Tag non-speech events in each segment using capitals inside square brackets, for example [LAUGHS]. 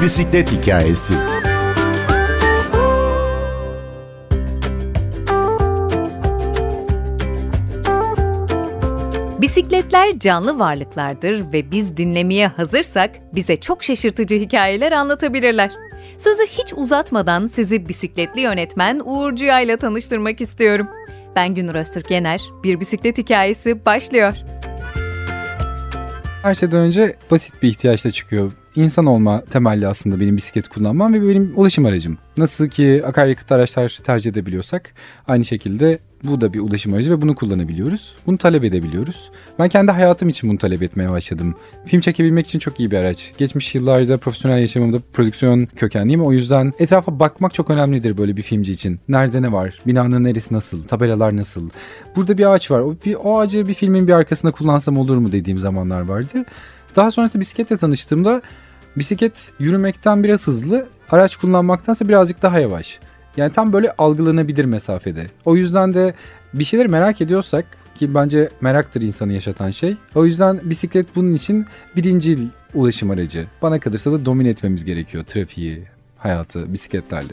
Bir bisiklet hikayesi. Bisikletler canlı varlıklardır ve biz dinlemeye hazırsak bize çok şaşırtıcı hikayeler anlatabilirler. Sözü hiç uzatmadan sizi bisikletli yönetmen Uğur Cüya ile tanıştırmak istiyorum. Ben Günür Öztürk Yener, Bir Bisiklet Hikayesi başlıyor. Her şeyden önce basit bir ihtiyaçla çıkıyor. İnsan olma temelli aslında benim bisiklet kullanmam ve benim ulaşım aracım. Nasıl ki akaryakıt araçlar tercih edebiliyorsak aynı şekilde bu da bir ulaşım aracı ve bunu kullanabiliyoruz. Bunu talep edebiliyoruz. Ben kendi hayatım için bunu talep etmeye başladım. Film çekebilmek için çok iyi bir araç. Geçmiş yıllarda profesyonel yaşamımda prodüksiyon kökenliyim. O yüzden etrafa bakmak çok önemlidir böyle bir filmci için. Nerede ne var? Binanın neresi nasıl? Tabelalar nasıl? Burada bir ağaç var. O, bir, o ağacı bir filmin bir arkasında kullansam olur mu dediğim zamanlar vardı. Daha sonrasında bisikletle tanıştığımda bisiklet yürümekten biraz hızlı, araç kullanmaktansa birazcık daha yavaş. Yani tam böyle algılanabilir mesafede. O yüzden de bir şeyleri merak ediyorsak ki bence meraktır insanı yaşatan şey. O yüzden bisiklet bunun için birinci ulaşım aracı. Bana kalırsa da domine etmemiz gerekiyor trafiği, hayatı bisikletlerle.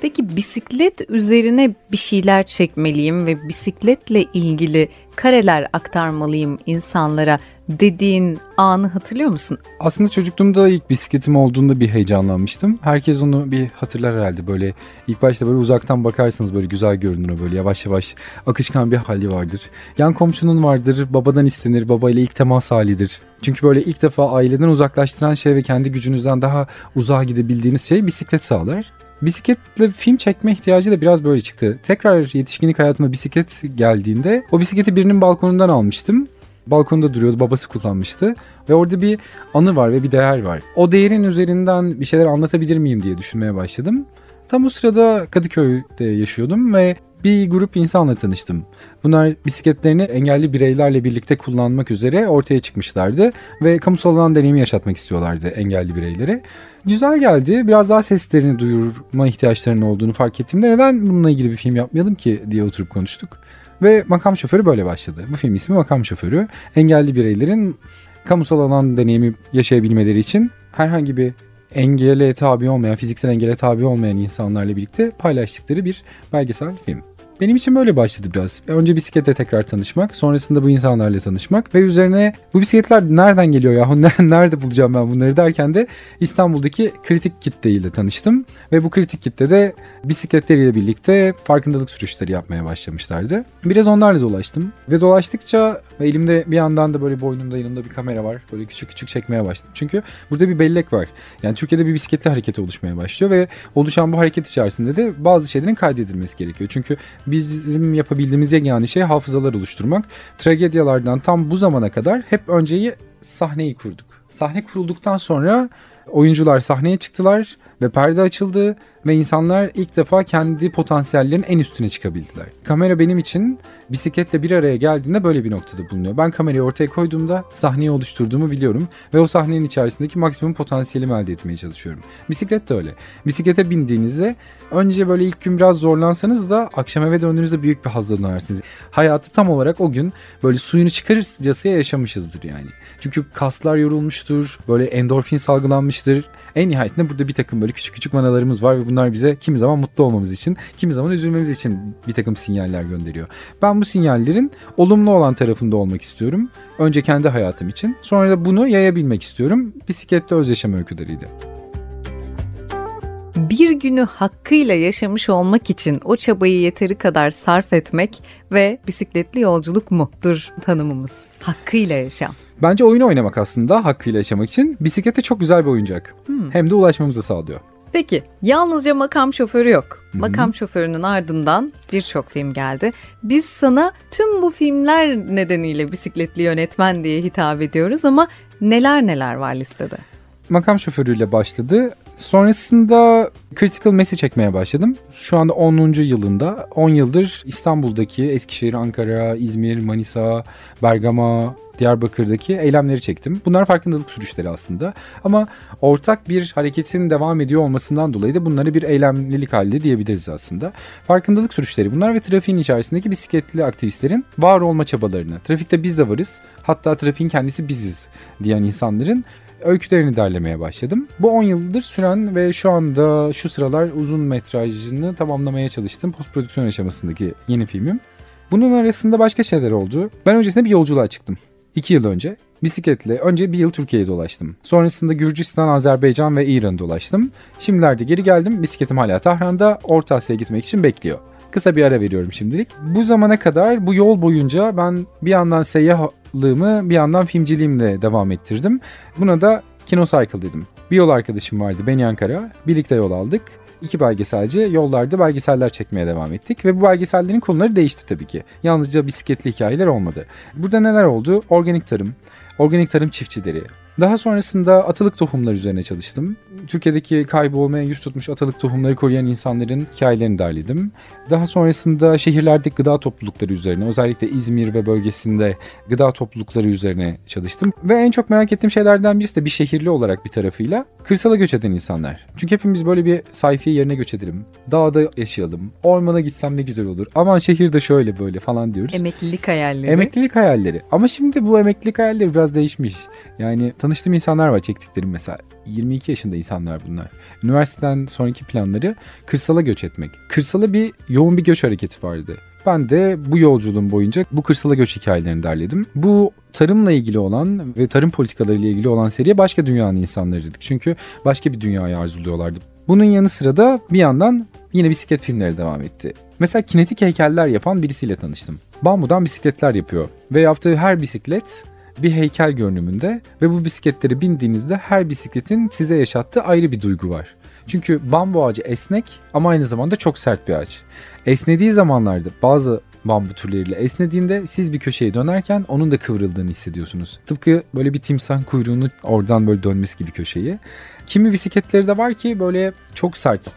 Peki bisiklet üzerine bir şeyler çekmeliyim ve bisikletle ilgili kareler aktarmalıyım insanlara dediğin anı hatırlıyor musun? Aslında çocukluğumda ilk bisikletim olduğunda bir heyecanlanmıştım. Herkes onu bir hatırlar herhalde böyle ilk başta böyle uzaktan bakarsınız böyle güzel görünür böyle yavaş yavaş akışkan bir hali vardır. Yan komşunun vardır babadan istenir babayla ilk temas halidir. Çünkü böyle ilk defa aileden uzaklaştıran şey ve kendi gücünüzden daha uzağa gidebildiğiniz şey bisiklet sağlar. Bisikletle film çekme ihtiyacı da biraz böyle çıktı. Tekrar yetişkinlik hayatıma bisiklet geldiğinde o bisikleti birinin balkonundan almıştım. Balkonda duruyordu babası kullanmıştı ve orada bir anı var ve bir değer var. O değerin üzerinden bir şeyler anlatabilir miyim diye düşünmeye başladım. Tam o sırada Kadıköy'de yaşıyordum ve bir grup insanla tanıştım. Bunlar bisikletlerini engelli bireylerle birlikte kullanmak üzere ortaya çıkmışlardı ve kamusal alan deneyimi yaşatmak istiyorlardı engelli bireylere. Güzel geldi. Biraz daha seslerini duyurma ihtiyaçlarının olduğunu fark ettiğimde neden bununla ilgili bir film yapmayalım ki diye oturup konuştuk. Ve Makam Şoförü böyle başladı. Bu film ismi Makam Şoförü. Engelli bireylerin kamusal alan deneyimi yaşayabilmeleri için herhangi bir engele tabi olmayan, fiziksel engele tabi olmayan insanlarla birlikte paylaştıkları bir belgesel film. Benim için böyle başladı biraz. Önce bisiklete tekrar tanışmak, sonrasında bu insanlarla tanışmak ve üzerine bu bisikletler nereden geliyor ya? [LAUGHS] Nerede bulacağım ben bunları derken de İstanbul'daki kritik kitleyle tanıştım. Ve bu kritik kitle de bisikletleriyle birlikte farkındalık sürüşleri yapmaya başlamışlardı. Biraz onlarla dolaştım ve dolaştıkça elimde bir yandan da böyle boynumda yanımda bir kamera var. Böyle küçük küçük çekmeye başladım. Çünkü burada bir bellek var. Yani Türkiye'de bir bisikletli hareketi oluşmaya başlıyor ve oluşan bu hareket içerisinde de bazı şeylerin kaydedilmesi gerekiyor. Çünkü bizim yapabildiğimiz yegane şey hafızalar oluşturmak. Tragedyalardan tam bu zamana kadar hep önceyi sahneyi kurduk. Sahne kurulduktan sonra oyuncular sahneye çıktılar ve perde açıldı ve insanlar ilk defa kendi potansiyellerin en üstüne çıkabildiler. Kamera benim için bisikletle bir araya geldiğinde böyle bir noktada bulunuyor. Ben kamerayı ortaya koyduğumda sahneyi oluşturduğumu biliyorum ve o sahnenin içerisindeki maksimum potansiyelimi elde etmeye çalışıyorum. Bisiklet de öyle. Bisiklete bindiğinizde önce böyle ilk gün biraz zorlansanız da akşam eve döndüğünüzde büyük bir hazla dönersiniz. Hayatı tam olarak o gün böyle suyunu çıkarırcasıya yaşamışızdır yani. Çünkü kaslar yorulmuştur, böyle endorfin salgılanmıştır. En nihayetinde burada bir takım böyle küçük küçük manalarımız var ve bunlar bize kimi zaman mutlu olmamız için, kimi zaman üzülmemiz için bir takım sinyaller gönderiyor. Ben bu sinyallerin olumlu olan tarafında olmak istiyorum. Önce kendi hayatım için. Sonra da bunu yayabilmek istiyorum. Bisiklette öz yaşam öyküleriyle bir günü hakkıyla yaşamış olmak için o çabayı yeteri kadar sarf etmek ve bisikletli yolculuk mudur tanımımız. Hakkıyla yaşam. Bence oyun oynamak aslında hakkıyla yaşamak için bisiklete çok güzel bir oyuncak. Hmm. Hem de ulaşmamızı sağlıyor. Peki yalnızca makam şoförü yok. Hı-hı. Makam şoförünün ardından birçok film geldi. Biz sana tüm bu filmler nedeniyle bisikletli yönetmen diye hitap ediyoruz ama neler neler var listede? Makam şoförüyle başladı. Sonrasında Critical Mass'i çekmeye başladım. Şu anda 10. yılında. 10 yıldır İstanbul'daki Eskişehir, Ankara, İzmir, Manisa, Bergama, Diyarbakır'daki eylemleri çektim. Bunlar farkındalık sürüşleri aslında. Ama ortak bir hareketin devam ediyor olmasından dolayı da bunları bir eylemlilik halde diyebiliriz aslında. Farkındalık sürüşleri bunlar ve trafiğin içerisindeki bisikletli aktivistlerin var olma çabalarını. Trafikte biz de varız. Hatta trafiğin kendisi biziz diyen insanların öykülerini derlemeye başladım. Bu 10 yıldır süren ve şu anda şu sıralar uzun metrajını tamamlamaya çalıştım. Post prodüksiyon aşamasındaki yeni filmim. Bunun arasında başka şeyler oldu. Ben öncesinde bir yolculuğa çıktım. 2 yıl önce bisikletle önce bir yıl Türkiye'ye dolaştım. Sonrasında Gürcistan, Azerbaycan ve İran dolaştım. Şimdilerde geri geldim. Bisikletim hala Tahran'da. Orta Asya'ya gitmek için bekliyor. Kısa bir ara veriyorum şimdilik. Bu zamana kadar bu yol boyunca ben bir yandan seyyahlığımı bir yandan filmciliğimle devam ettirdim. Buna da Kinocycle dedim. Bir yol arkadaşım vardı Beni Ankara. Birlikte yol aldık. İki belgeselci yollarda belgeseller çekmeye devam ettik ve bu belgesellerin konuları değişti tabii ki. Yalnızca bisikletli hikayeler olmadı. Burada neler oldu? Organik tarım, organik tarım çiftçileri, daha sonrasında atalık tohumlar üzerine çalıştım. Türkiye'deki kaybolmaya yüz tutmuş atalık tohumları koruyan insanların hikayelerini derledim. Daha sonrasında şehirlerdeki gıda toplulukları üzerine özellikle İzmir ve bölgesinde gıda toplulukları üzerine çalıştım. Ve en çok merak ettiğim şeylerden birisi de bir şehirli olarak bir tarafıyla kırsala göç eden insanlar. Çünkü hepimiz böyle bir sayfiye yerine göç edelim. Dağda yaşayalım. Ormana gitsem ne güzel olur. Aman şehirde şöyle böyle falan diyoruz. Emeklilik hayalleri. Emeklilik hayalleri. Ama şimdi bu emeklilik hayalleri biraz değişmiş. Yani tanıştığım insanlar var çektiklerim mesela. 22 yaşında insanlar bunlar. Üniversiteden sonraki planları kırsala göç etmek. Kırsala bir yoğun bir göç hareketi vardı. Ben de bu yolculuğum boyunca bu kırsala göç hikayelerini derledim. Bu tarımla ilgili olan ve tarım politikaları ile ilgili olan seriye başka dünyanın insanları dedik. Çünkü başka bir dünyayı arzuluyorlardı. Bunun yanı sıra da bir yandan yine bisiklet filmleri devam etti. Mesela kinetik heykeller yapan birisiyle tanıştım. Bambudan bisikletler yapıyor ve yaptığı her bisiklet bir heykel görünümünde ve bu bisikletleri bindiğinizde her bisikletin size yaşattığı ayrı bir duygu var. Çünkü bambu ağacı esnek ama aynı zamanda çok sert bir ağaç. Esnediği zamanlarda bazı bambu türleriyle esnediğinde siz bir köşeye dönerken onun da kıvrıldığını hissediyorsunuz. Tıpkı böyle bir timsah kuyruğunu oradan böyle dönmesi gibi köşeyi. Kimi bisikletleri de var ki böyle çok sert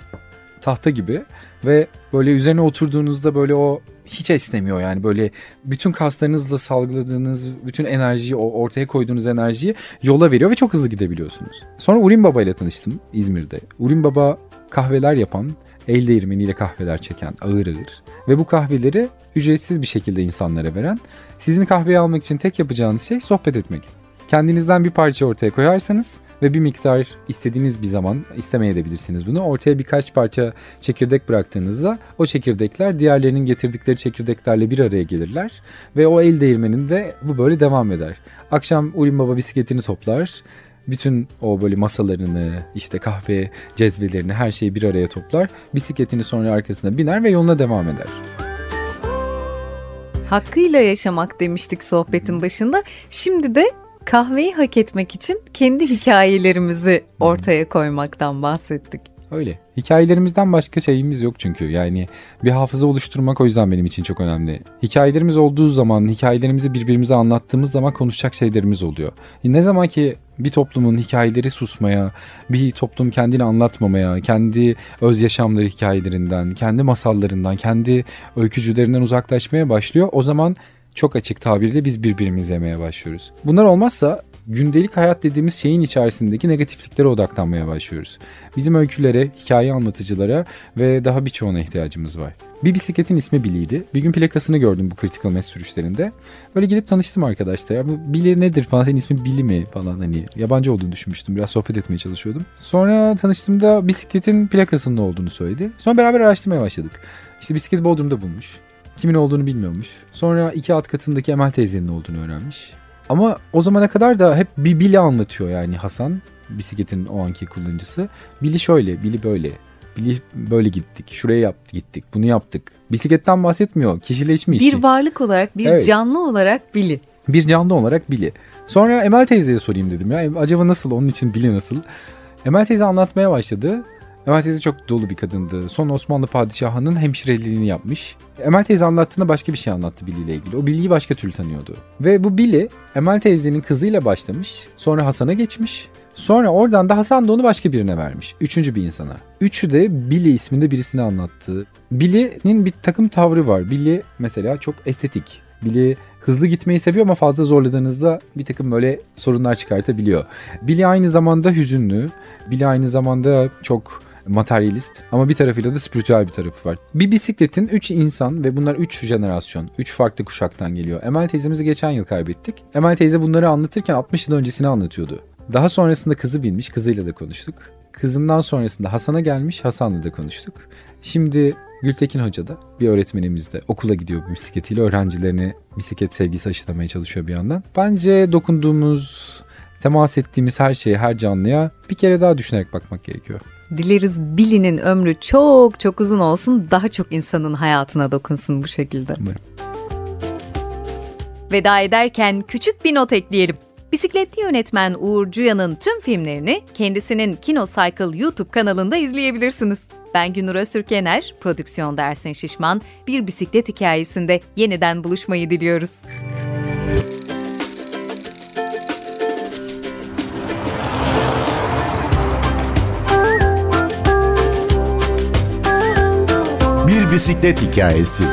tahta gibi ve böyle üzerine oturduğunuzda böyle o hiç esnemiyor yani böyle bütün kaslarınızla salgıladığınız bütün enerjiyi o ortaya koyduğunuz enerjiyi yola veriyor ve çok hızlı gidebiliyorsunuz. Sonra Urim Baba ile tanıştım İzmir'de. Urim Baba kahveler yapan, el değirmeniyle kahveler çeken ağır ağır ve bu kahveleri ücretsiz bir şekilde insanlara veren sizin kahveyi almak için tek yapacağınız şey sohbet etmek. Kendinizden bir parça ortaya koyarsanız ve bir miktar istediğiniz bir zaman istemeyebilirsiniz bunu. Ortaya birkaç parça çekirdek bıraktığınızda o çekirdekler diğerlerinin getirdikleri çekirdeklerle bir araya gelirler ve o el değirmeninde bu böyle devam eder. Akşam Ulim Baba bisikletini toplar. Bütün o böyle masalarını, işte kahve cezvelerini her şeyi bir araya toplar. Bisikletini sonra arkasına biner ve yoluna devam eder. Hakkıyla yaşamak demiştik sohbetin başında. Şimdi de kahveyi hak etmek için kendi hikayelerimizi ortaya koymaktan bahsettik. Öyle. Hikayelerimizden başka şeyimiz yok çünkü. Yani bir hafıza oluşturmak o yüzden benim için çok önemli. Hikayelerimiz olduğu zaman, hikayelerimizi birbirimize anlattığımız zaman konuşacak şeylerimiz oluyor. Ne zaman ki bir toplumun hikayeleri susmaya, bir toplum kendini anlatmamaya, kendi öz yaşamları hikayelerinden, kendi masallarından, kendi öykücülerinden uzaklaşmaya başlıyor. O zaman çok açık tabirle biz birbirimizi yemeye başlıyoruz. Bunlar olmazsa gündelik hayat dediğimiz şeyin içerisindeki negatifliklere odaklanmaya başlıyoruz. Bizim öykülere, hikaye anlatıcılara ve daha birçoğuna ihtiyacımız var. Bir bisikletin ismi Billy'ydi. Bir gün plakasını gördüm bu Critical Mass sürüşlerinde. Böyle gidip tanıştım arkadaşlar. Ya bu Billy nedir falan senin ismin Billy mi falan hani yabancı olduğunu düşünmüştüm. Biraz sohbet etmeye çalışıyordum. Sonra tanıştığımda bisikletin plakasının olduğunu söyledi. Sonra beraber araştırmaya başladık. İşte bisiklet Bodrum'da bulmuş. Kimin olduğunu bilmiyormuş. Sonra iki alt katındaki Emel teyzenin olduğunu öğrenmiş. Ama o zamana kadar da hep bir Billy anlatıyor yani Hasan bisikletin o anki kullanıcısı. Billy şöyle, Billy böyle. Billy böyle gittik, şuraya yaptık, gittik, bunu yaptık. Bisikletten bahsetmiyor, kişileşmiş. Bir varlık olarak, bir evet. canlı olarak Billy. Bir canlı olarak Billy. Sonra Emel teyzeye sorayım dedim ya. Acaba nasıl, onun için Billy nasıl? Emel teyze anlatmaya başladı. Emel teyze çok dolu bir kadındı. Son Osmanlı padişahının hemşireliğini yapmış. Emel teyze anlattığında başka bir şey anlattı Billy ile ilgili. O Billy'yi başka türlü tanıyordu. Ve bu Billy Emel teyzenin kızıyla başlamış. Sonra Hasan'a geçmiş. Sonra oradan da Hasan da onu başka birine vermiş. Üçüncü bir insana. Üçü de Billy isminde birisini anlattı. Billy'nin bir takım tavrı var. Billy mesela çok estetik. Billy hızlı gitmeyi seviyor ama fazla zorladığınızda bir takım böyle sorunlar çıkartabiliyor. Billy aynı zamanda hüzünlü. Billy aynı zamanda çok materyalist ama bir tarafıyla da spiritüel bir tarafı var. Bir bisikletin 3 insan ve bunlar 3 jenerasyon, 3 farklı kuşaktan geliyor. Emel teyzemizi geçen yıl kaybettik. Emel teyze bunları anlatırken 60 yıl öncesini anlatıyordu. Daha sonrasında kızı binmiş, kızıyla da konuştuk. Kızından sonrasında Hasan'a gelmiş, Hasan'la da konuştuk. Şimdi Gültekin Hoca da bir öğretmenimiz de okula gidiyor bisikletiyle. Öğrencilerine bisiklet sevgisi aşılamaya çalışıyor bir yandan. Bence dokunduğumuz, temas ettiğimiz her şeye, her canlıya bir kere daha düşünerek bakmak gerekiyor. Dileriz Billy'nin ömrü çok çok uzun olsun, daha çok insanın hayatına dokunsun bu şekilde. Umarım. Veda ederken küçük bir not ekleyelim. Bisikletli yönetmen Uğur Cuya'nın tüm filmlerini kendisinin Kino Cycle YouTube kanalında izleyebilirsiniz. Ben Günür Öztürk Yener, prodüksiyon Dersin Şişman, bir bisiklet hikayesinde yeniden buluşmayı diliyoruz. Bisiklet hikayesi.